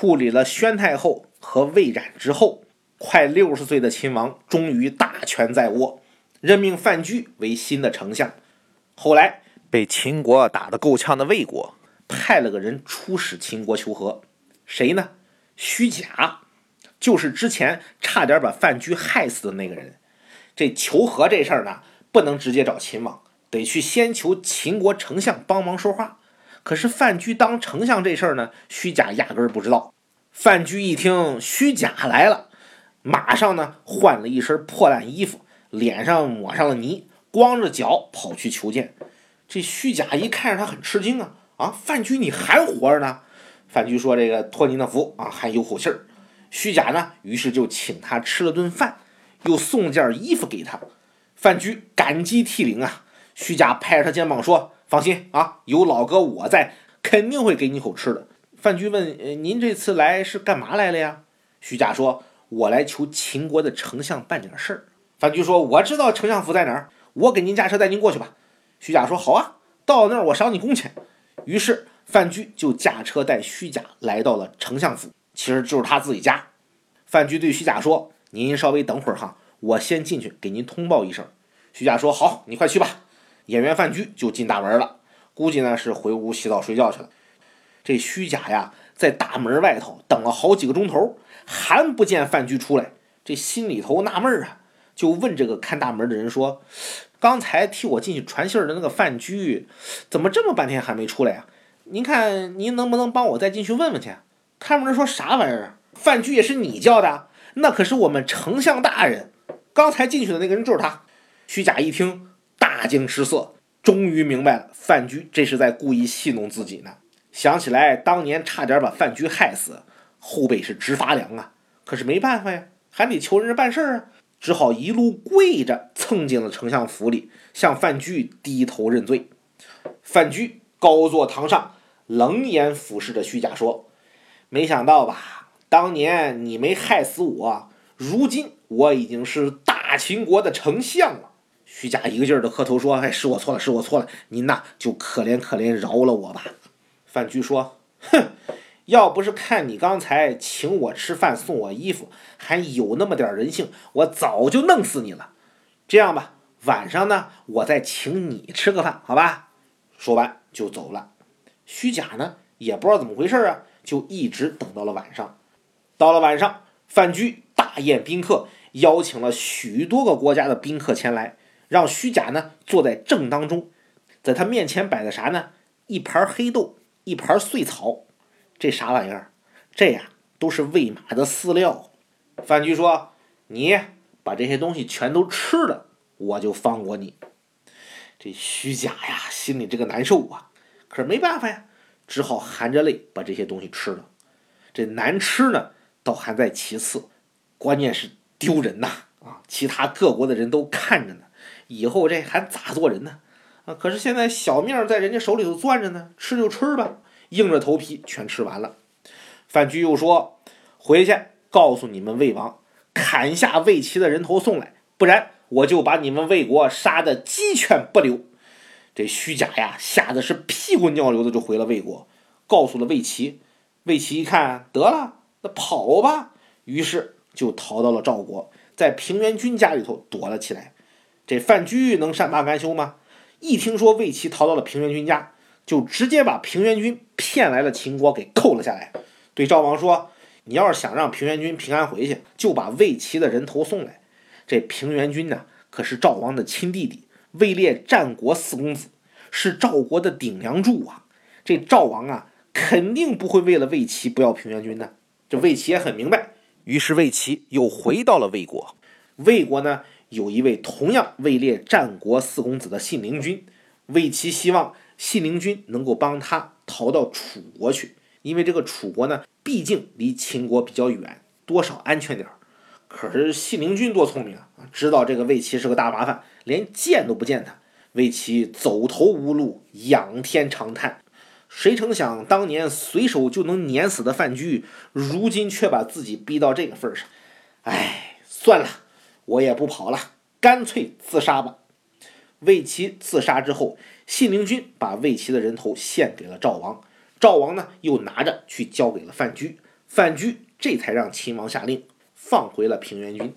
处理了宣太后和魏冉之后，快六十岁的秦王终于大权在握，任命范雎为新的丞相。后来被秦国打得够呛的魏国，派了个人出使秦国求和，谁呢？虚假，就是之前差点把范雎害死的那个人。这求和这事儿呢，不能直接找秦王，得去先求秦国丞相帮忙说话。可是范雎当丞相这事儿呢，虚假压根儿不知道。范雎一听虚假来了，马上呢换了一身破烂衣服，脸上抹上了泥，光着脚跑去求见。这虚假一看着他很吃惊啊啊！范雎你还活着呢？范雎说：“这个托您的福啊，还有口气儿。”虚假呢，于是就请他吃了顿饭，又送件衣服给他。范雎感激涕零啊！虚假拍着他肩膀说。放心啊，有老哥我在，肯定会给你口吃的。范雎问：“呃，您这次来是干嘛来了呀？”徐假说：“我来求秦国的丞相办点事儿。”范雎说：“我知道丞相府在哪儿，我给您驾车带您过去吧。”徐假说：“好啊，到那儿我赏你工钱。”于是范雎就驾车带虚假来到了丞相府，其实就是他自己家。范雎对虚假说：“您稍微等会儿哈，我先进去给您通报一声。”虚假说：“好，你快去吧。”演员范雎就进大门了，估计呢是回屋洗澡睡觉去了。这虚假呀，在大门外头等了好几个钟头，还不见范雎出来，这心里头纳闷啊，就问这个看大门的人说：“刚才替我进去传信的那个范雎，怎么这么半天还没出来呀？您看您能不能帮我再进去问问去？”看门人说：“啥玩意儿？范雎也是你叫的？那可是我们丞相大人，刚才进去的那个人就是他。”虚假一听。大惊失色，终于明白了，范雎这是在故意戏弄自己呢。想起来当年差点把范雎害死，后背是直发凉啊。可是没办法呀，还得求人家办事儿啊，只好一路跪着蹭进了丞相府里，向范雎低头认罪。范雎高坐堂上，冷眼俯视着虚假说：“没想到吧，当年你没害死我，如今我已经是大秦国的丞相了。”虚假一个劲儿的磕头说：“哎，是我错了，是我错了，您呐就可怜可怜，饶了我吧。”范雎说：“哼，要不是看你刚才请我吃饭，送我衣服，还有那么点人性，我早就弄死你了。这样吧，晚上呢，我再请你吃个饭，好吧？”说完就走了。虚假呢也不知道怎么回事啊，就一直等到了晚上。到了晚上，范雎大宴宾客，邀请了许多个国家的宾客前来。让虚假呢坐在正当中，在他面前摆的啥呢？一盘黑豆，一盘碎草，这啥玩意儿？这呀都是喂马的饲料。范雎说：“你把这些东西全都吃了，我就放过你。”这虚假呀，心里这个难受啊，可是没办法呀，只好含着泪把这些东西吃了。这难吃呢，倒还在其次，关键是丢人呐！啊，其他各国的人都看着呢。以后这还咋做人呢？啊！可是现在小命在人家手里头攥着呢，吃就吃吧，硬着头皮全吃完了。范雎又说：“回去告诉你们魏王，砍下魏齐的人头送来，不然我就把你们魏国杀得鸡犬不留。”这虚假呀，吓得是屁滚尿流的就回了魏国，告诉了魏齐。魏齐一看，得了，那跑吧，于是就逃到了赵国，在平原君家里头躲了起来。这范雎能善罢甘休吗？一听说魏齐逃到了平原君家，就直接把平原君骗来了秦国给扣了下来。对赵王说：“你要是想让平原君平安回去，就把魏齐的人头送来。”这平原君呢，可是赵王的亲弟弟，位列战国四公子，是赵国的顶梁柱啊。这赵王啊，肯定不会为了魏齐不要平原君的。这魏齐也很明白，于是魏齐又回到了魏国。魏国呢？有一位同样位列战国四公子的信陵君，魏齐希望信陵君能够帮他逃到楚国去，因为这个楚国呢，毕竟离秦国比较远，多少安全点儿。可是信陵君多聪明啊，知道这个魏齐是个大麻烦，连见都不见他。魏齐走投无路，仰天长叹。谁成想，当年随手就能碾死的范雎，如今却把自己逼到这个份上。哎，算了。我也不跑了，干脆自杀吧。魏齐自杀之后，信陵君把魏齐的人头献给了赵王，赵王呢又拿着去交给了范雎，范雎这才让秦王下令放回了平原君。